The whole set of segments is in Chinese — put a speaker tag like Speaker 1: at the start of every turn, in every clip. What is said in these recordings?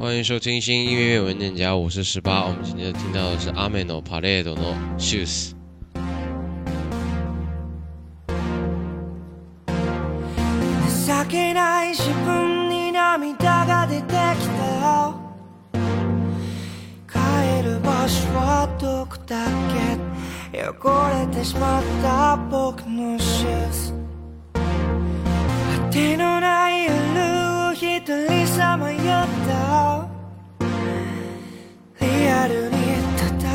Speaker 1: 欢迎收听新音乐文件夹，我是十八。我们今天听到的是阿美诺帕列多诺 shoes。
Speaker 2: 情けない自分に涙が出てきた帰る場所はどこだっけ汚れてしまった僕のシューズ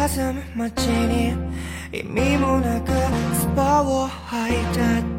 Speaker 2: 怎么纪念也迷雾那刻自曝我还站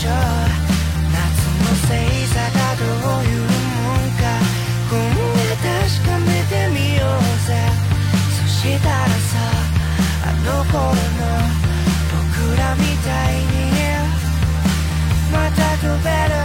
Speaker 2: しょ夏の星座がどういうもんか。今夜確かめてみようぜ。そしたらさあの頃の僕らみたいにまた飛べる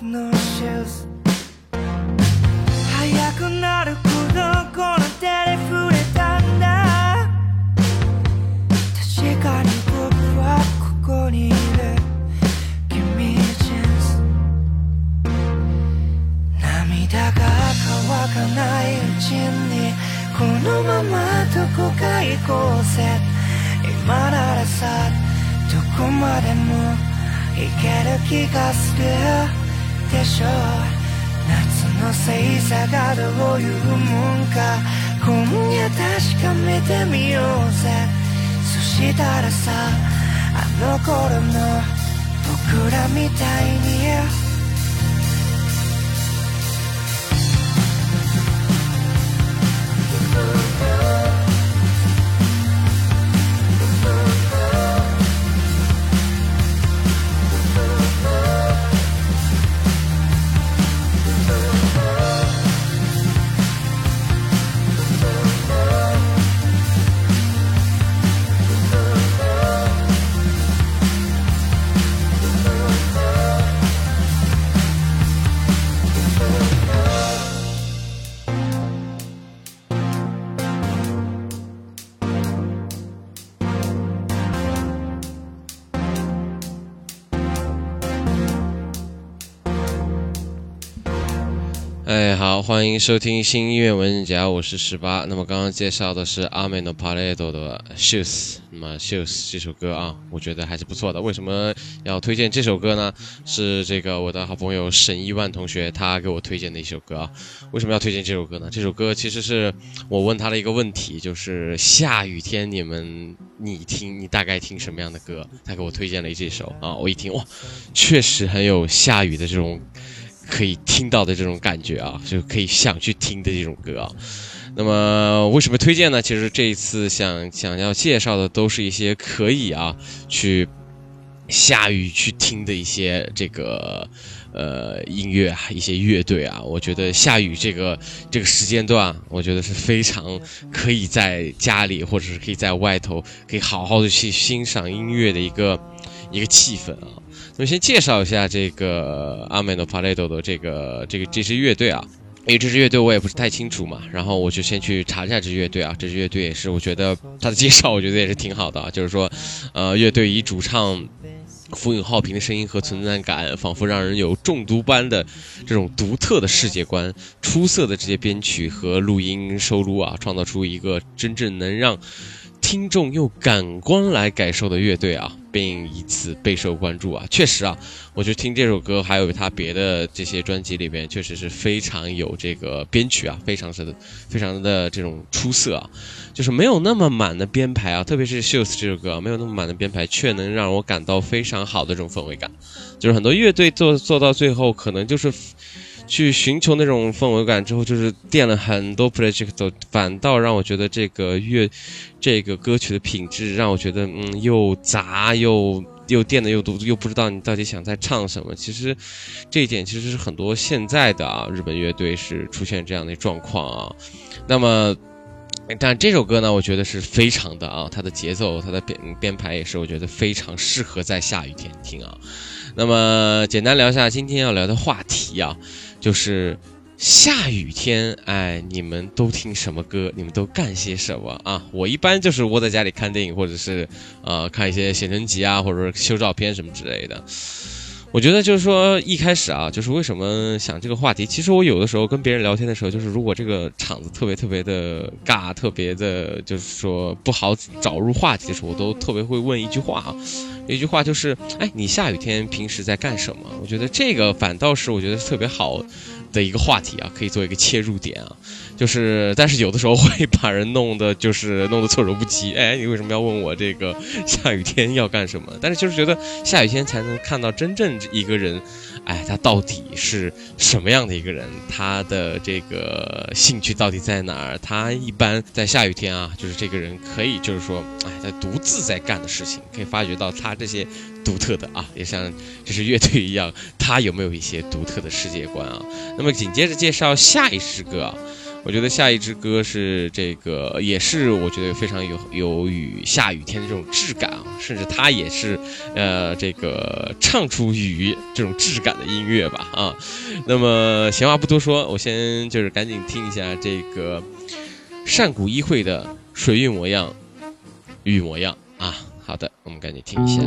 Speaker 2: 僕のシューズ速くなるほどこの手で触れたんだ。確かに僕はここにいる。Give me a chance. 涙が乾かないうちにこのままどこか行こうぜ。今ならさどこまでも行ける気がする。でしょう。夏の星座がどういうもんか。今夜確かめてみようぜ。そしたらさあの頃の僕らみたいに
Speaker 1: 欢迎收听新音乐文件夹，我是十八。那么刚刚介绍的是阿美诺帕雷多的《Shoes》，那么《Shoes》这首歌啊，我觉得还是不错的。为什么要推荐这首歌呢？是这个我的好朋友沈一万同学他给我推荐的一首歌啊。为什么要推荐这首歌呢？这首歌其实是我问他的一个问题，就是下雨天你们你听你大概听什么样的歌？他给我推荐了这首啊，我一听哇，确实很有下雨的这种。可以听到的这种感觉啊，就可以想去听的这种歌啊。那么为什么推荐呢？其实这一次想想要介绍的都是一些可以啊去下雨去听的一些这个呃音乐啊，一些乐队啊。我觉得下雨这个这个时间段，我觉得是非常可以在家里或者是可以在外头可以好好的去欣赏音乐的一个一个气氛啊。我先介绍一下这个阿美诺帕雷多的这个这个这支乐队啊，因为这支乐队我也不是太清楚嘛，然后我就先去查一下这支乐队啊。这支乐队也是，我觉得他的介绍我觉得也是挺好的啊，就是说，呃，乐队以主唱浮影浩平的声音和存在感，仿佛让人有中毒般的这种独特的世界观，出色的这些编曲和录音收录啊，创造出一个真正能让。听众用感官来感受的乐队啊，并以此备受关注啊。确实啊，我就听这首歌，还有他别的这些专辑里边，确实是非常有这个编曲啊，非常的非常的这种出色啊。就是没有那么满的编排啊，特别是《Shoes》这首歌，没有那么满的编排，却能让我感到非常好的这种氛围感。就是很多乐队做做到最后，可能就是。去寻求那种氛围感之后，就是垫了很多 project，反倒让我觉得这个乐，这个歌曲的品质让我觉得，嗯，又杂又又垫的又多，又不知道你到底想在唱什么。其实，这一点其实是很多现在的啊日本乐队是出现这样的状况啊。那么，但这首歌呢，我觉得是非常的啊，它的节奏、它的编编排也是我觉得非常适合在下雨天听啊。那么，简单聊一下今天要聊的话题啊。就是下雨天，哎，你们都听什么歌？你们都干些什么啊？我一般就是窝在家里看电影，或者是，呃，看一些写真集啊，或者是修照片什么之类的。我觉得就是说，一开始啊，就是为什么想这个话题？其实我有的时候跟别人聊天的时候，就是如果这个场子特别特别的尬，特别的，就是说不好找入话题的时候，我都特别会问一句话啊，一句话就是，哎，你下雨天平时在干什么？我觉得这个反倒是我觉得特别好的一个话题啊，可以做一个切入点啊。就是，但是有的时候会 把人弄得就是弄得措手不及。哎，你为什么要问我这个下雨天要干什么？但是就是觉得下雨天才能看到真正一个人，哎，他到底是什么样的一个人？他的这个兴趣到底在哪儿？他一般在下雨天啊，就是这个人可以就是说，哎，在独自在干的事情，可以发掘到他这些独特的啊，也像就是乐队一样，他有没有一些独特的世界观啊？那么紧接着介绍下一支歌啊。我觉得下一支歌是这个，也是我觉得非常有有雨下雨天的这种质感啊，甚至它也是，呃，这个唱出雨这种质感的音乐吧啊。那么闲话不多说，我先就是赶紧听一下这个善谷一会的水韵模样，雨模样啊。好的，我们赶紧听一下。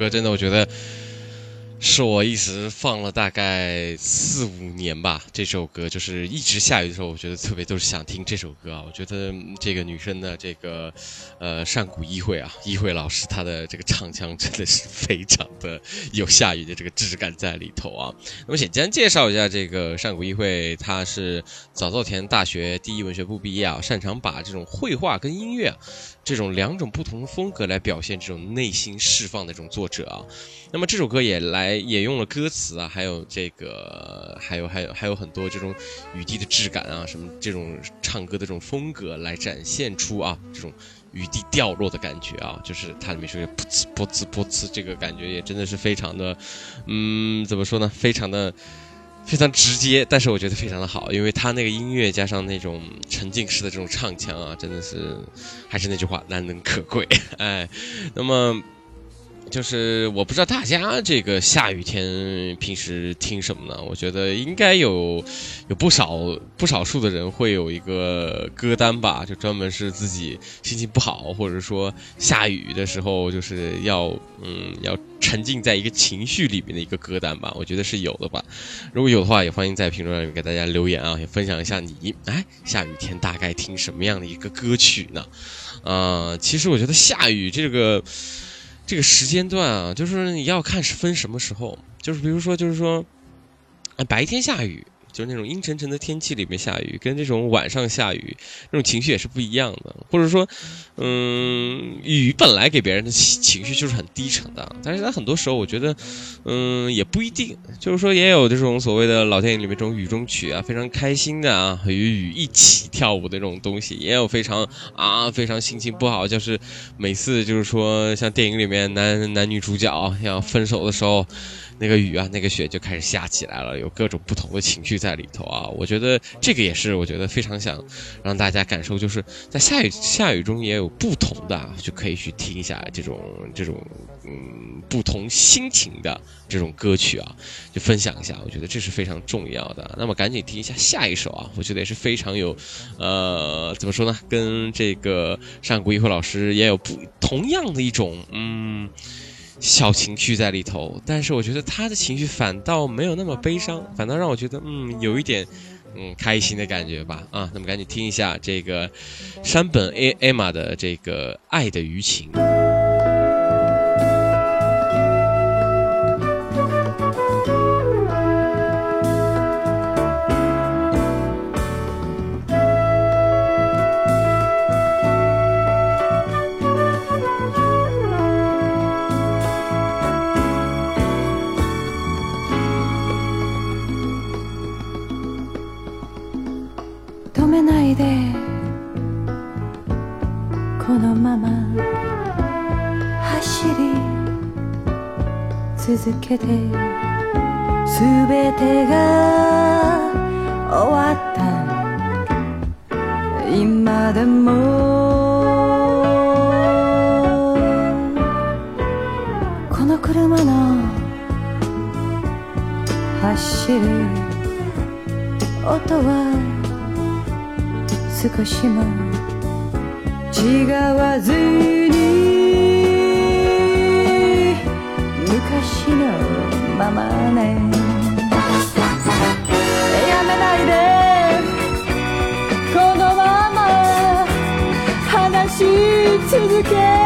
Speaker 1: 歌真的我觉得是我一直放了大概四五年吧。这首歌就是一直下雨的时候，我觉得特别都是想听这首歌啊。我觉得这个女生的这个呃上古一惠啊，一惠老师她的这个唱腔真的是非常的有下雨的这个质感在里头啊。那么简单介绍一下这个上古一惠，她是早稻田大学第一文学部毕业啊，擅长把这种绘画跟音乐这种两种不同的风格来表现这种内心释放的这种作者啊。那么这首歌也来也用了歌词啊，还有这个还有还有还有很多这种雨滴的质感啊，什么这种唱歌的这种风格来展现出啊这种。雨滴掉落的感觉啊，就是它里面说噗呲噗呲噗呲，这个感觉也真的是非常的，嗯，怎么说呢？非常的非常直接，但是我觉得非常的好，因为他那个音乐加上那种沉浸式的这种唱腔啊，真的是还是那句话，难能可贵。哎，那么。就是我不知道大家这个下雨天平时听什么呢？我觉得应该有有不少不少数的人会有一个歌单吧，就专门是自己心情不好，或者说下雨的时候，就是要嗯要沉浸在一个情绪里面的一个歌单吧。我觉得是有的吧。如果有的话，也欢迎在评论里面给大家留言啊，也分享一下你哎下雨天大概听什么样的一个歌曲呢？啊、其实我觉得下雨这个。这个时间段啊，就是你要看是分什么时候，就是比如说，就是说，哎，白天下雨，就是那种阴沉沉的天气里面下雨，跟这种晚上下雨，那种情绪也是不一样的。或者说，嗯，雨本来给别人的情绪就是很低沉的，但是在很多时候，我觉得，嗯，也不一定。就是说，也有这种所谓的老电影里面这种雨中曲啊，非常开心的啊，与雨一起跳舞的这种东西，也有非常啊非常心情不好，就是每次就是说像电影里面男男女主角要分手的时候。那个雨啊，那个雪就开始下起来了，有各种不同的情绪在里头啊。我觉得这个也是，我觉得非常想让大家感受，就是在下雨下雨中也有不同的，就可以去听一下这种这种嗯不同心情的这种歌曲啊，就分享一下。我觉得这是非常重要的。那么赶紧听一下下一首啊，我觉得也是非常有呃怎么说呢，跟这个上古一辉老师也有不同样的一种嗯。小情绪在里头，但是我觉得他的情绪反倒没有那么悲伤，反倒让我觉得嗯有一点嗯开心的感觉吧啊，那么赶紧听一下这个山本艾艾玛的这个《爱的余情》。
Speaker 2: 続けて全てが終わった。今でも。この車の走る音は少しも違わず。昔のままね。やめないで。このまま話し続け。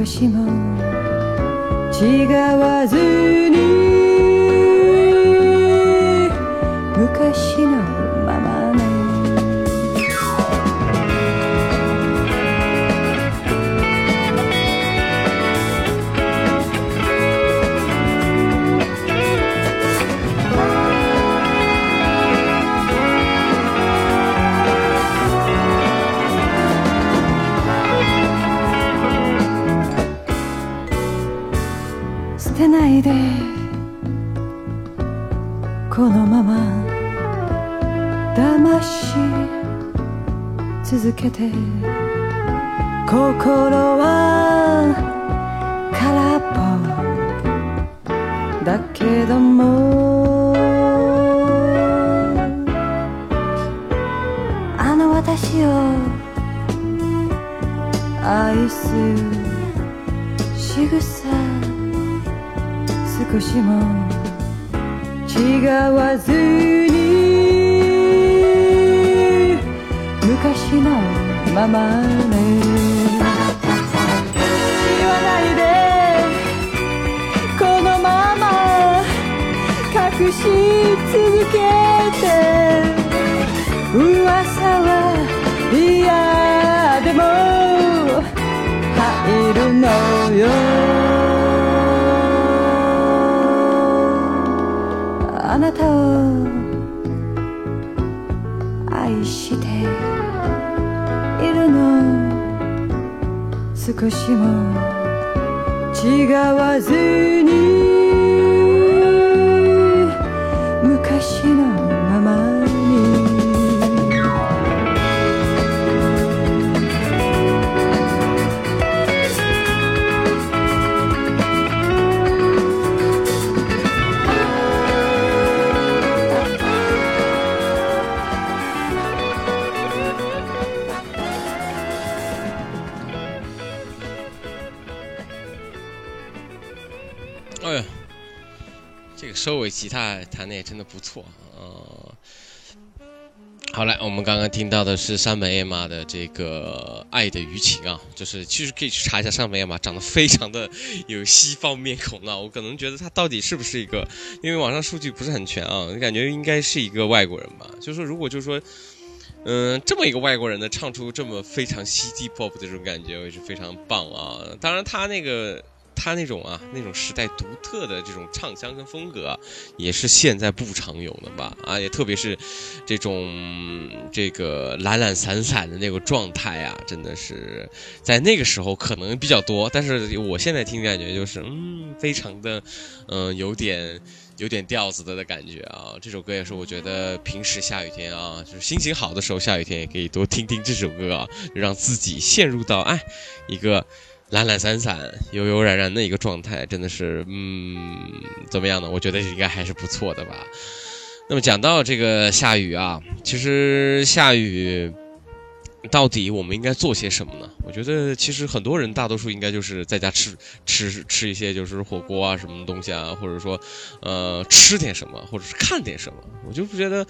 Speaker 2: 昔
Speaker 3: も違わずに続けて。心は空っぽ。だけども。あの私を愛す仕草。少しも違わずに。昔のままね。言わないでこのまま隠し続けて。噂は嫌でも入るのよ。少しも違わずに
Speaker 1: 收尾吉他弹的也真的不错啊、好来，我们刚刚听到的是山本艾玛的这个《爱的余情》啊，就是其实可以去查一下山本艾玛，长得非常的有西方面孔啊。我可能觉得他到底是不是一个，因为网上数据不是很全啊，感觉应该是一个外国人吧。就是说，如果就是说，嗯，这么一个外国人呢，唱出这么非常 City Pop 的这种感觉，也是非常棒啊。当然，他那个。他那种啊，那种时代独特的这种唱腔跟风格、也是现在不常有的吧？啊，也特别是这种这个懒懒散散的那个状态啊，真的是在那个时候可能比较多，但是我现在听感觉就是，嗯，非常的，嗯、有点。有点调子的的感觉啊！这首歌也是我觉得平时下雨天啊，就是心情好的时候下雨天也可以多听听这首歌啊，让自己陷入到哎一个懒懒散散、悠悠然然的一个状态，真的是嗯怎么样呢？我觉得应该还是不错的吧。那么讲到这个下雨啊，其实下雨。到底我们应该做些什么呢？我觉得其实很多人大多数应该就是在家吃吃吃一些就是火锅啊什么东西啊，或者说，呃吃点什么，或者是看点什么。我就不觉得，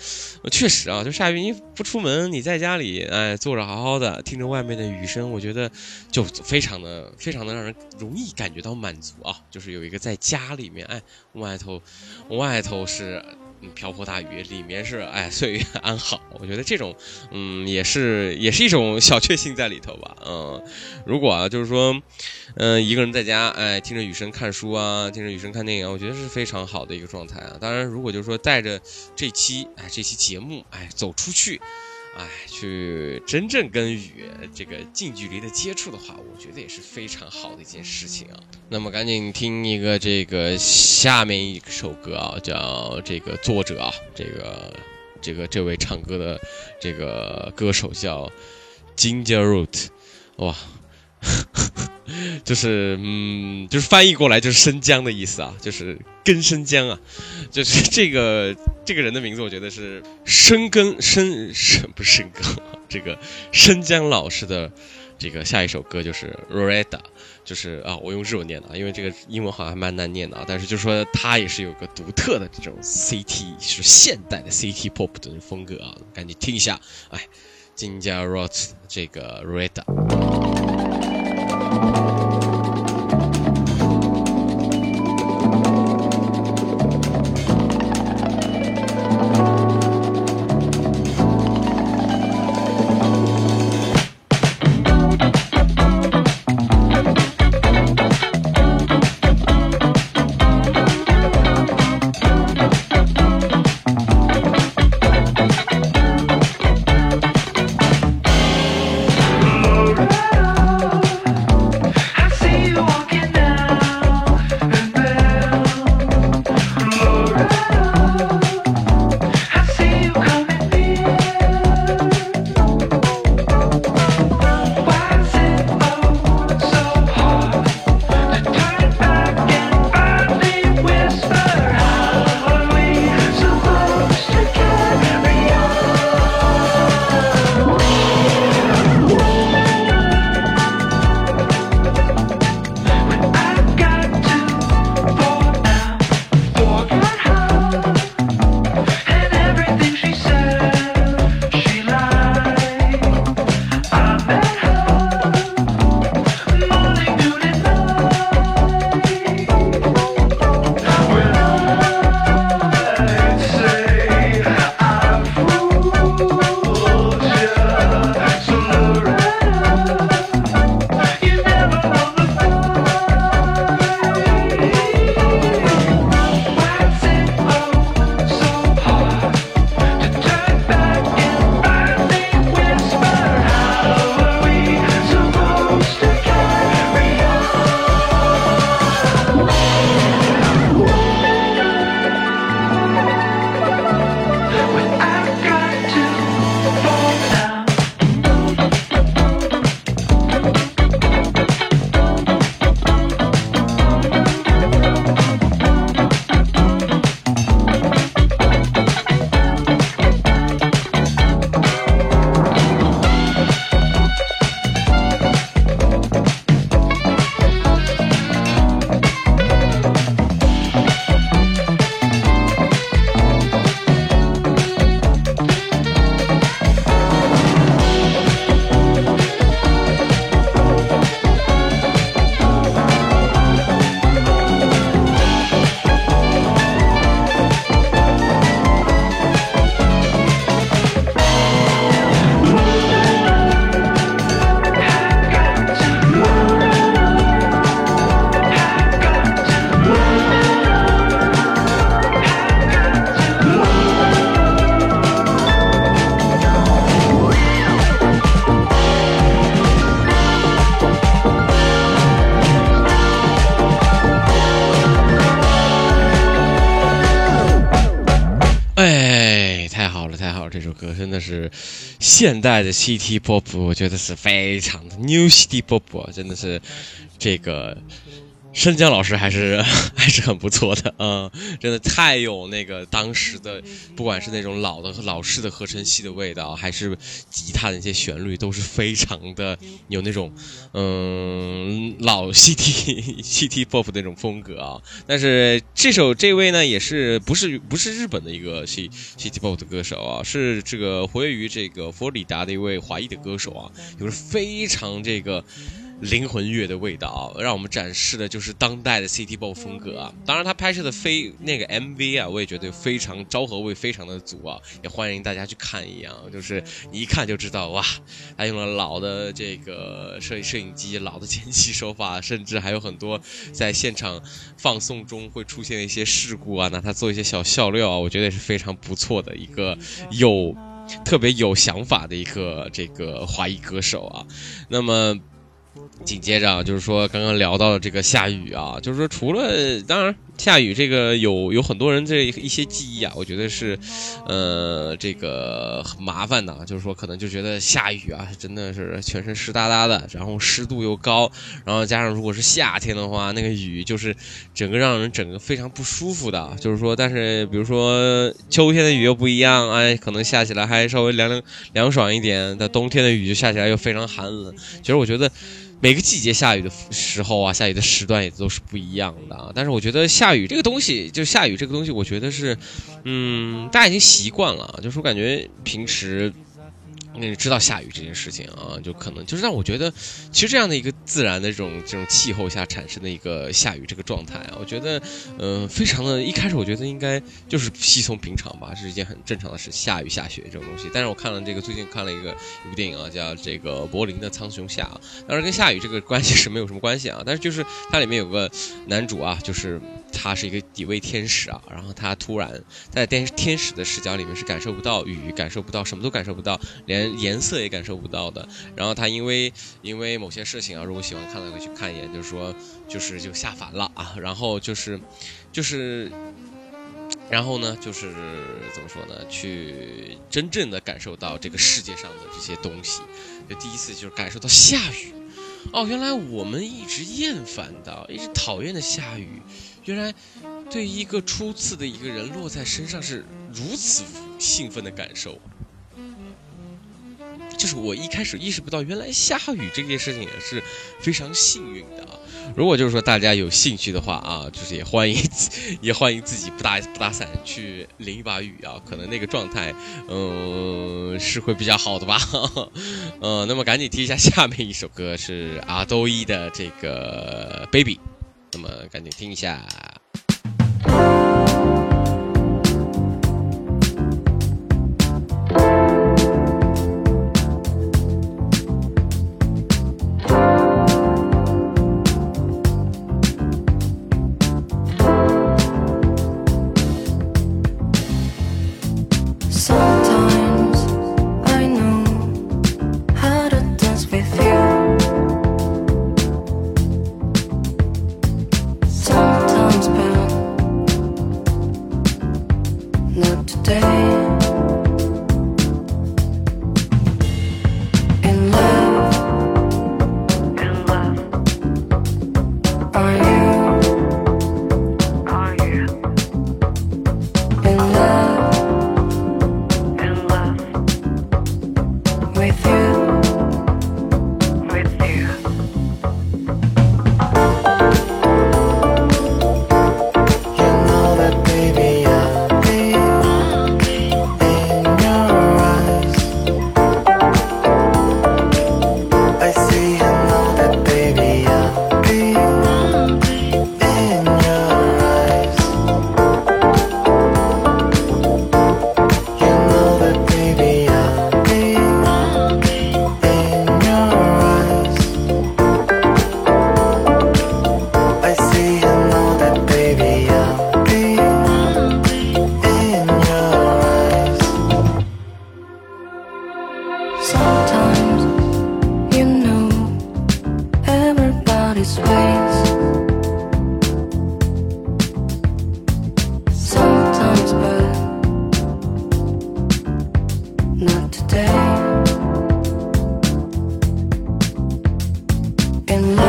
Speaker 1: 确实啊，就下雨你不出门，你在家里哎坐着好好的听着外面的雨声，我觉得就非常的非常的让人容易感觉到满足啊。就是有一个在家里面哎外头外头是。嗯，瓢泼大雨，里面是哎岁月安好，我觉得这种，嗯，也是也是一种小确幸在里头吧，嗯，如果啊，就是说，嗯、一个人在家，哎，听着雨声看书啊，听着雨声看电影，我觉得是非常好的一个状态啊。当然，如果就是说带着这期哎这期节目哎走出去。哎，去真正跟雨这个近距离的接触的话，我觉得也是非常好的一件事情啊。那么赶紧听一个这个下面一首歌啊，叫这个作者啊，这个这个这位唱歌的这个歌手叫 Ginger Root，哇。就是嗯，就是翻译过来就是生姜的意思啊，就是根生姜啊，就是 这个这个人的名字，我觉得是生根生生不是深根，这个生姜老师的这个下一首歌就是 Roreda，就是啊，我用日文念的啊，因为这个英文好像还蛮难念的啊，但是就说它也是有个独特的这种 CT 是现代的 CT pop 的风格啊，赶紧听一下，哎，金加 Rot 这个 Roreda。歌真的是现代的 City Pop，我觉得是非常的 New City Pop，真的是这个申江老师还是 还是很不错的、嗯真的太有那个当时的，不管是那种老的老式的合成器的味道，还是吉他的那些旋律，都是非常的有那种嗯老 CTCTPOP 的那种风格啊。但是这首这位呢，也是不是不是日本的一个 C CT pop 的歌手啊，是这个活跃于这个佛罗里达的一位华裔的歌手啊，有着非常这个。灵魂乐的味道啊，让我们展示的就是当代的 City Pop 风格啊。当然，他拍摄的非那个 MV 啊，我也觉得非常昭和味非常的足啊，也欢迎大家去看一眼啊。就是你一看就知道哇，他用了老的这个摄摄影机、老的剪辑手法，甚至还有很多在现场放送中会出现的一些事故啊，拿它做一些小笑料啊，我觉得也是非常不错的一个有特别有想法的一个这个华裔歌手啊。那么。紧接着，就是说刚刚聊到了这个下雨啊，就是说除了当然下雨这个有有很多人这一些记忆啊，我觉得是，呃，这个很麻烦的，就是说可能就觉得下雨啊，真的是全身湿哒哒的，然后湿度又高，然后加上如果是夏天的话，那个雨就是整个让人整个非常不舒服的，就是说，但是比如说秋天的雨又不一样，哎，可能下起来还稍微凉凉凉爽一点，但冬天的雨就下起来又非常寒冷。其实我觉得。每个季节下雨的时候啊，下雨的时段也都是不一样的啊。但是我觉得下雨这个东西，就下雨这个东西，我觉得是，嗯，大家已经习惯了，就是我感觉平时。你知道下雨这件事情啊，就可能就是让我觉得，其实这样的一个自然的这种这种气候下产生的一个下雨这个状态啊，我觉得，嗯，非常的一开始我觉得应该就是稀松平常吧，是一件很正常的事，下雨下雪这种东西。但是我看了这个最近看了一个一部电影啊，叫这个柏林的苍穹下，当然跟下雨这个关系是没有什么关系啊，但是就是它里面有个男主啊，就是。他是一个底位天使啊，然后他突然在天天使的视角里面是感受不到雨，感受不到什么都感受不到，连颜色也感受不到的。然后他因为因为某些事情啊，如果喜欢看的可以去看一眼，就是说就是就下凡了啊，然后就是就是然后呢就是怎么说呢，去真正的感受到这个世界上的这些东西，就第一次就是感受到下雨。哦，原来我们一直厌烦的、一直讨厌的下雨。原来，对一个初次的一个人落在身上是如此兴奋的感受，就是我一开始意识不到，原来下雨这件事情也是非常幸运的啊。如果就是说大家有兴趣的话啊，就是也欢迎，也欢迎自己不打不打伞去淋一把雨啊，可能那个状态，嗯，是会比较好的吧。嗯，那么赶紧听一下下面一首歌，是阿兜伊的这个 Baby。那么，赶紧听一下。and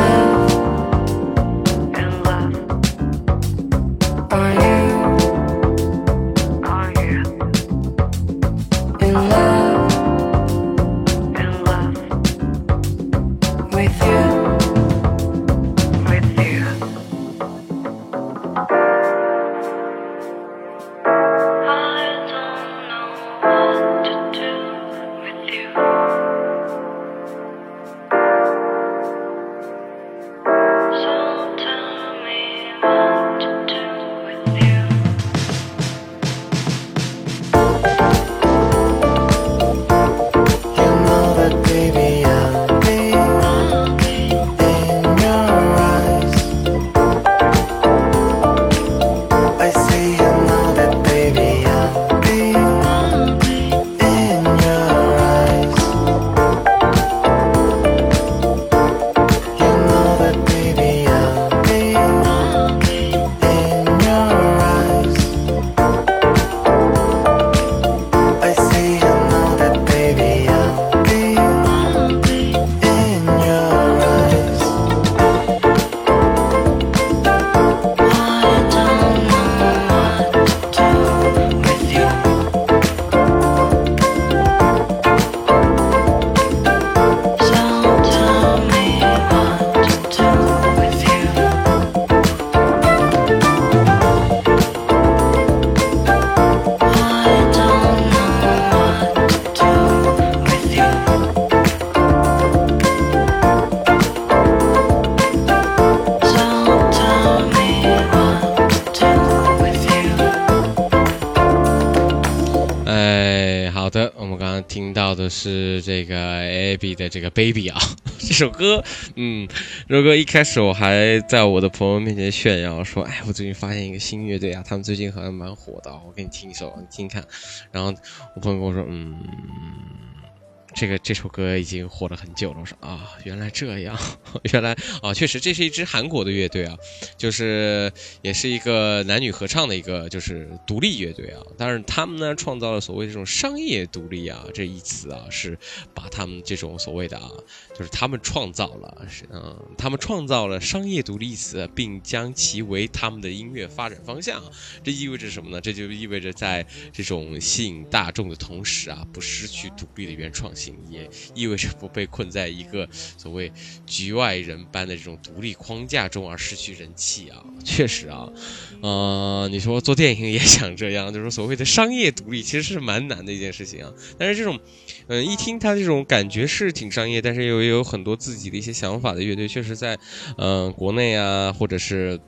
Speaker 1: 是这个 Abby 的这个 Baby 啊，这首歌，嗯，如果一开始我还在我的朋友面前炫耀说，哎，我最近发现一个新乐队啊，他们最近好像蛮火的，我给你听一首，你听看。然后我朋友跟我说，嗯。这个这首歌已经火了很久了，我说啊，原来这样，原来啊，确实这是一支韩国的乐队啊，就是也是一个男女合唱的一个就是独立乐队啊，但是他们呢创造了所谓这种商业独立啊这一词啊，是把他们这种所谓的啊，就是他们创造了是嗯，他们创造了商业独立一词，并将其为他们的音乐发展方向，这意味着什么呢？这就意味着在这种吸引大众的同时啊，不失去独立的原创性。也意味着不被困在一个所谓局外人般的这种独立框架中而失去人气啊！确实啊，呃，你说做电影也想这样，就是所谓的商业独立，其实是蛮难的一件事情啊。但是这种，嗯，一听他这种感觉是挺商业，但是又有有很多自己的一些想法的乐队，确实在，嗯，国内啊，或者是。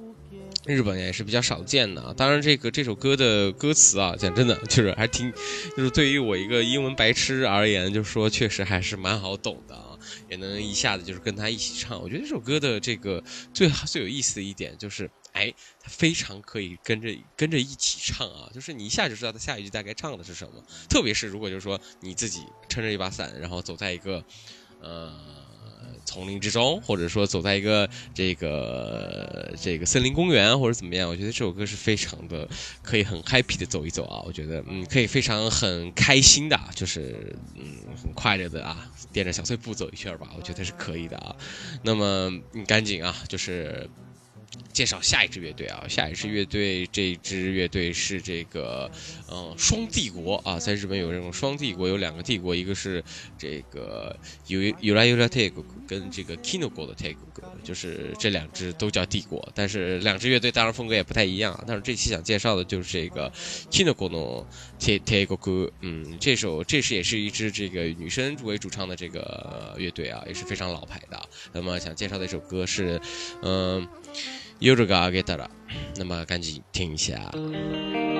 Speaker 1: 日本也是比较少见的，当然这个这首歌的歌词啊，讲真的就是还挺，就是对于我一个英文白痴而言，就是说确实还是蛮好懂的啊，也能一下子就是跟他一起唱。我觉得这首歌的这个最最有意思的一点就是，哎，它非常可以跟着跟着一起唱啊，就是你一下就知道他下一句大概唱的是什么。特别是如果就是说你自己撑着一把伞，然后走在一个，呃。丛林之中，或者说走在一个这个这个森林公园，或者怎么样，我觉得这首歌是非常的可以很 happy 的走一走啊。我觉得嗯，可以非常很开心的，就是嗯很快乐的啊，垫着小碎步走一圈吧，我觉得是可以的啊。那么你赶紧啊，就是。介绍下一支乐队啊，下一支乐队，这支乐队是这个，嗯，双帝国啊，在日本有这种双帝国，有两个帝国，一个是这个 uua U R Take 跟这个 Kinoko 的 Take，就是这两支都叫帝国，但是两支乐队当然风格也不太一样。但是这期想介绍的就是这个 Kinoko 的 Take，嗯，这首这是也是一支这个女生为主唱的这个乐队啊，也是非常老牌的。那么想介绍的一首歌是，嗯。夜が明けたら、那么赶紧听一下。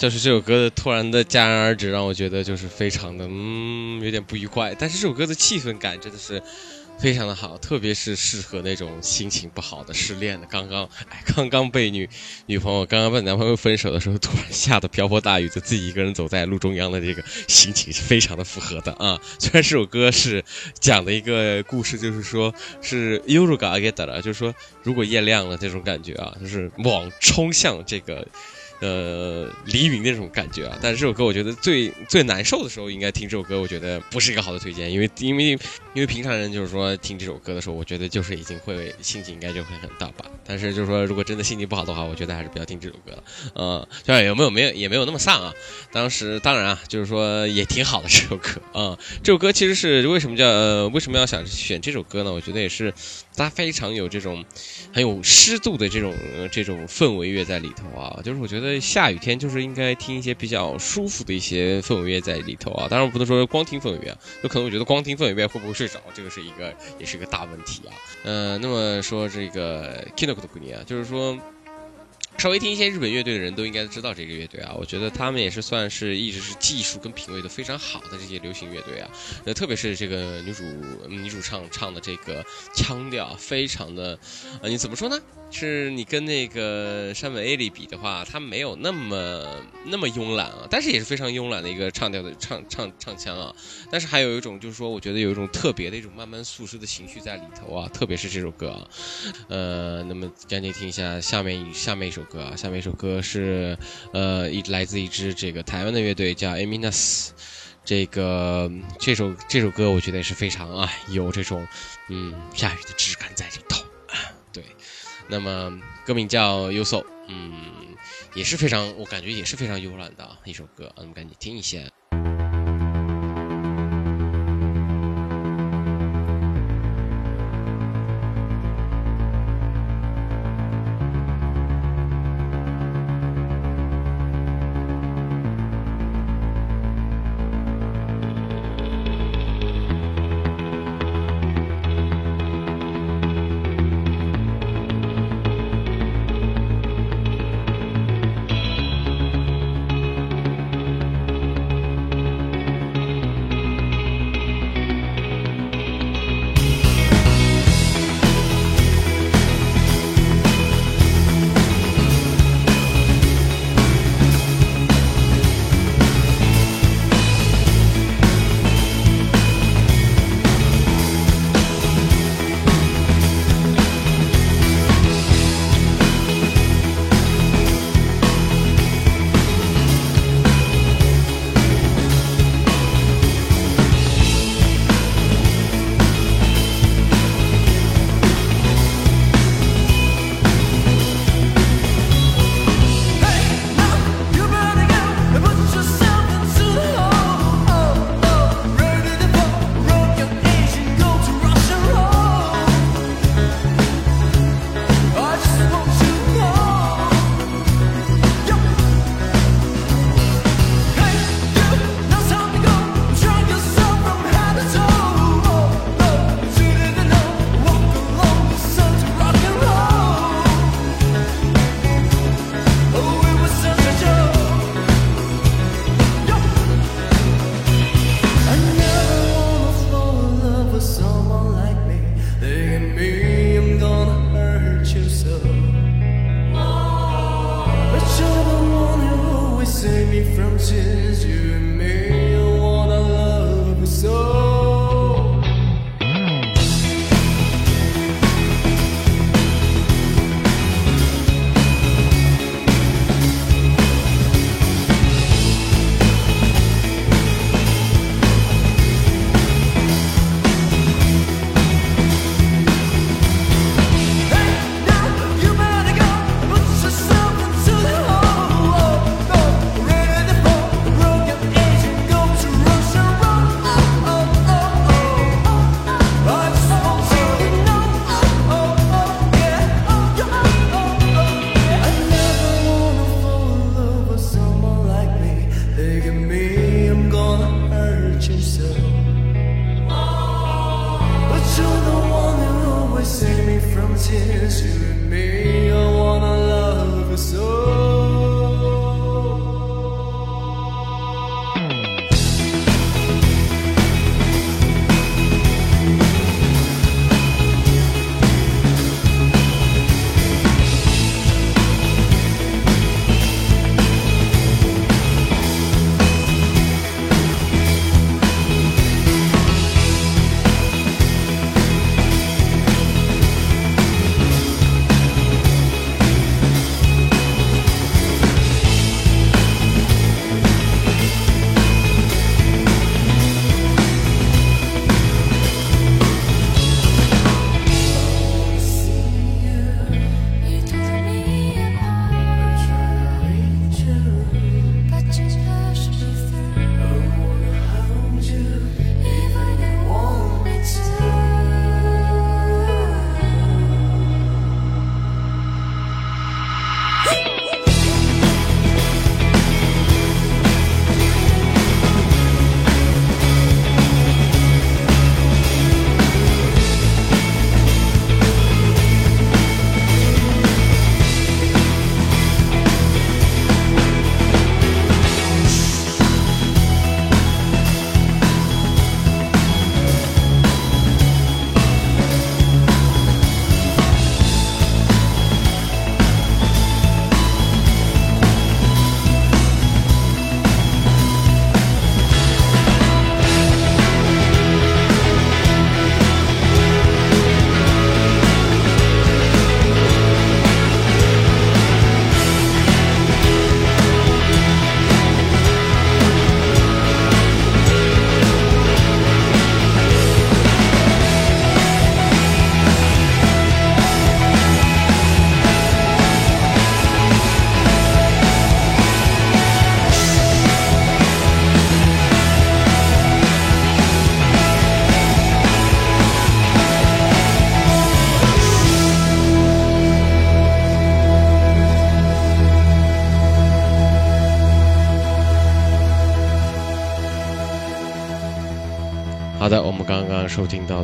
Speaker 1: 就是这首歌的突然的戛然而止，让我觉得就是非常的嗯有点不愉快。但是这首歌的气氛感真的是非常的好，特别是适合那种心情不好的、失恋的，刚刚哎刚刚被女女朋友、刚刚被男朋友分手的时候，突然 下的瓢泼大雨，就自己一个人走在路中央的这个心情是非常的符合的啊。虽然这首歌是讲的一个故事，就是说是 Euro ga a g e t a 就是说如果夜亮了这种感觉啊，就是往冲向这个。呃，黎明那种感觉啊，但是这首歌我觉得最最难受的时候应该听这首歌，我觉得不是一个好的推荐，因为因为因为平常人就是说听这首歌的时候，我觉得就是已经会心情应该就会很大吧，但是就是说如果真的心情不好的话，我觉得还是不要听这首歌了，嗯，虽然有没有没有也没有那么丧啊，当时当然啊，就是说也挺好的这首歌啊、这首歌其实是为什么叫、呃、为什么要想选这首歌呢？我觉得也是它非常有这种很有湿度的这种、这种氛围乐在里头啊，就是我觉得下雨天就是应该听一些比较舒服的一些氛围乐在里头啊。当然我不能说光听氛围乐，有可能我觉得光听氛围乐会不会睡着，这个是一个也是一个大问题啊。呃，那么说这个 Kinoko 的姑娘啊，就是说。稍微听一些日本乐队的人都应该知道这个乐队啊，我觉得他们也是算是一直是技术跟品味都非常好的这些流行乐队啊，那，特别是这个女主女主唱唱的这个腔调，非常的，呃，你怎么说呢？是你跟那个山本 A 里比的话，他没有那么那么慵懒啊，但是也是非常慵懒的一个唱调的唱唱唱腔啊。但是还有一种就是说，我觉得有一种特别的一种慢慢诉说的情绪在里头啊，特别是这首歌啊。呃，那么赶紧听一下下面下面一首歌啊，下面一首歌是呃一来自一支这个台湾的乐队叫 Aminas，。这个这首这首歌我觉得也是非常啊有这种嗯下雨的质感在里头，那么歌名叫《优奏》，嗯，也是非常，我感觉也是非常慵懒的一首歌，我们，赶紧听一下。「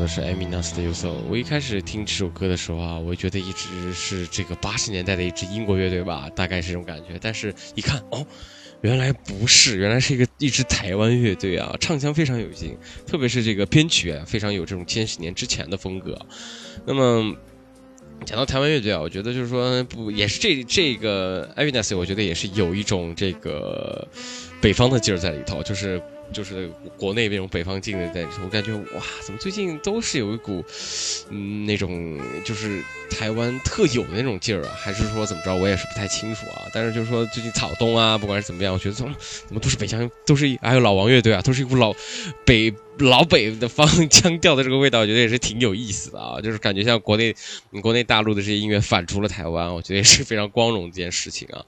Speaker 1: 的是 Eminas 的 USO。我一开始听这首歌的时候啊，我觉得一直是这个八十年代的一支英国乐队吧，大概是这种感觉。但是一看，哦，原来不是，原来是一个一支台湾乐队啊，唱腔非常有劲，特别是这个编曲啊，非常有这种千禧年之前的风格。那么。讲到台湾乐队啊，我觉得就是说不也是这这个 Eminas，我觉得也是有一种这个北方的劲儿在里头，就是就是国内那种北方劲的在。我感觉哇，怎么最近都是有一股嗯那种就是台湾特有的那种劲儿啊？还是说怎么着？我也是不太清楚啊。但是就是说最近草东啊，不管是怎么样，我觉得怎么怎么都是北腔，都是还有老王乐队啊，都是一股老北老北的方腔调的这个味道，我觉得也是挺有意思的啊。就是感觉像国内国内大陆的这些音乐反出了台湾，我觉得也是非常光荣的一件事情啊。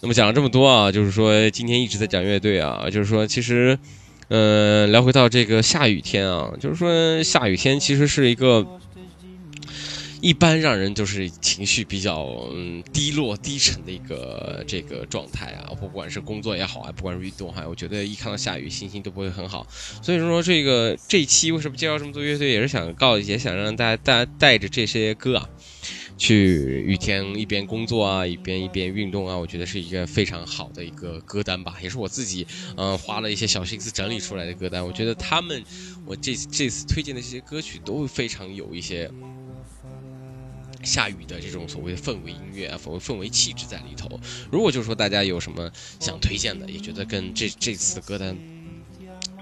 Speaker 1: 那么讲了这么多啊，就是说今天一直在讲乐队啊，就是说其实。呃，聊回到这个下雨天啊，就是说下雨天其实是一个一般让人就是情绪比较嗯低落低沉的一个这个状态啊，不管是工作也好啊，不管是运动哈，我觉得一看到下雨心情都不会很好。所以说这个这一期为什么介绍这么多乐队，也是想告也想让大家带带着这些歌啊。去雨天一边工作啊，一边一边运动啊，我觉得是一个非常好的一个歌单吧，也是我自己嗯花了一些小心思整理出来的歌单。我觉得他们，我这这次推荐的这些歌曲都非常有一些下雨的这种所谓的氛围音乐啊，所谓氛围气质在里头。如果就是说大家有什么想推荐的，也觉得跟这这次的歌单。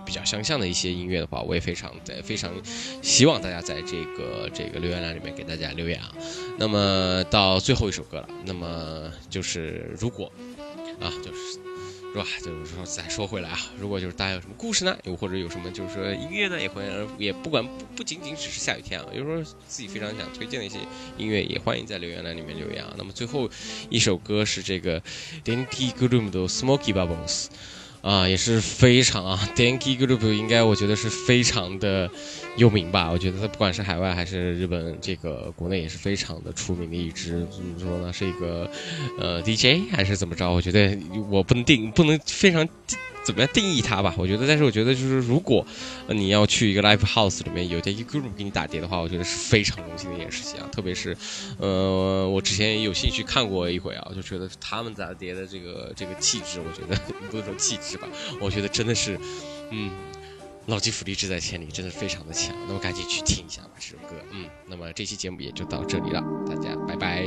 Speaker 1: 比较相像的一些音乐的话，我也非常在非常希望大家在这个这个留言栏里面给大家留言啊。那么到最后一首歌了，那么就是如果啊，就是是吧？就是说再说回来啊，如果就是大家有什么故事呢，又或者有什么就是说音乐呢，也会也不管不不仅仅只是下雨天啊，有时候自己非常想推荐的一些音乐，也欢迎在留言栏里面留言啊。那么最后一首歌是这个 Dandy Gloom 的 Smoky Bubbles。啊，也是非常啊，Danky Group 应该我觉得是非常的有名吧？我觉得它不管是海外还是日本，这个国内也是非常的出名的一支。怎么说呢？是一个呃 DJ 还是怎么着？我觉得我不能定，不能非常怎么样定义它吧。我觉得，但是我觉得就是如果你要去一个 live house 里面有一个 group 给你打碟的话，我觉得是非常荣幸的一件事情啊。特别是，呃，我之前也有兴趣看过一回啊，就觉得他们打碟的这个这个气质，我觉得不能说气质吧，我觉得真的是，嗯。老骥伏枥，志在千里，真的非常的强。那么赶紧去听一下吧，这首歌。嗯，那么这期节目也就到这里了，大家拜拜。